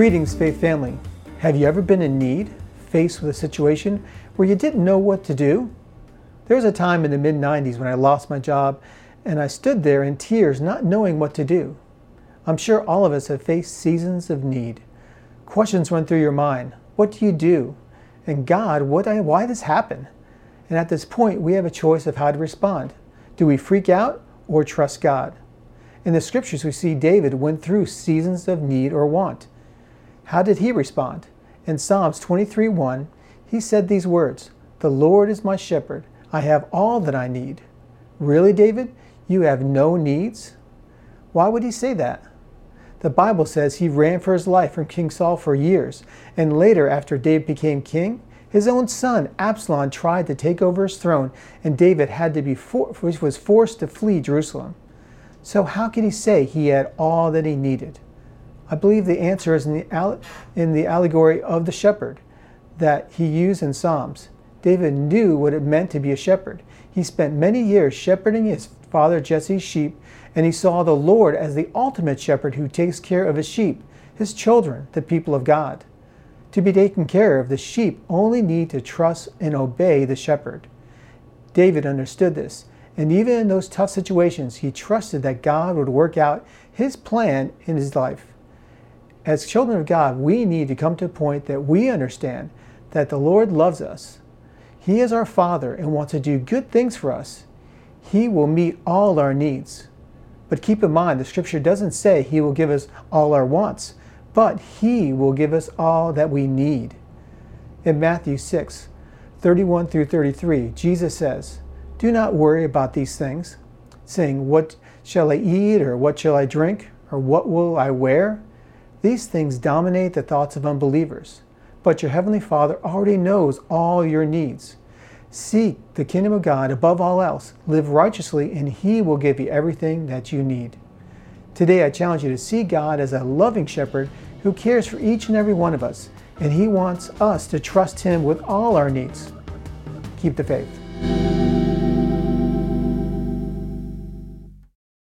Greetings, Faith family. Have you ever been in need, faced with a situation where you didn't know what to do? There was a time in the mid 90s when I lost my job and I stood there in tears, not knowing what to do. I'm sure all of us have faced seasons of need. Questions run through your mind What do you do? And God, what, why this happen? And at this point, we have a choice of how to respond. Do we freak out or trust God? In the scriptures, we see David went through seasons of need or want. How did he respond? In Psalms 23 1, he said these words The Lord is my shepherd. I have all that I need. Really, David? You have no needs? Why would he say that? The Bible says he ran for his life from King Saul for years, and later, after David became king, his own son Absalom tried to take over his throne, and David had to be for- was forced to flee Jerusalem. So how could he say he had all that he needed? I believe the answer is in the, in the allegory of the shepherd that he used in Psalms. David knew what it meant to be a shepherd. He spent many years shepherding his father Jesse's sheep, and he saw the Lord as the ultimate shepherd who takes care of his sheep, his children, the people of God. To be taken care of, the sheep only need to trust and obey the shepherd. David understood this, and even in those tough situations, he trusted that God would work out his plan in his life as children of God, we need to come to a point that we understand that the Lord loves us. He is our Father and wants to do good things for us. He will meet all our needs. But keep in mind, the scripture doesn't say He will give us all our wants, but He will give us all that we need. In Matthew 6, 31 through 33, Jesus says, Do not worry about these things, saying, What shall I eat, or what shall I drink, or what will I wear? These things dominate the thoughts of unbelievers, but your Heavenly Father already knows all your needs. Seek the kingdom of God above all else, live righteously, and He will give you everything that you need. Today, I challenge you to see God as a loving shepherd who cares for each and every one of us, and He wants us to trust Him with all our needs. Keep the faith.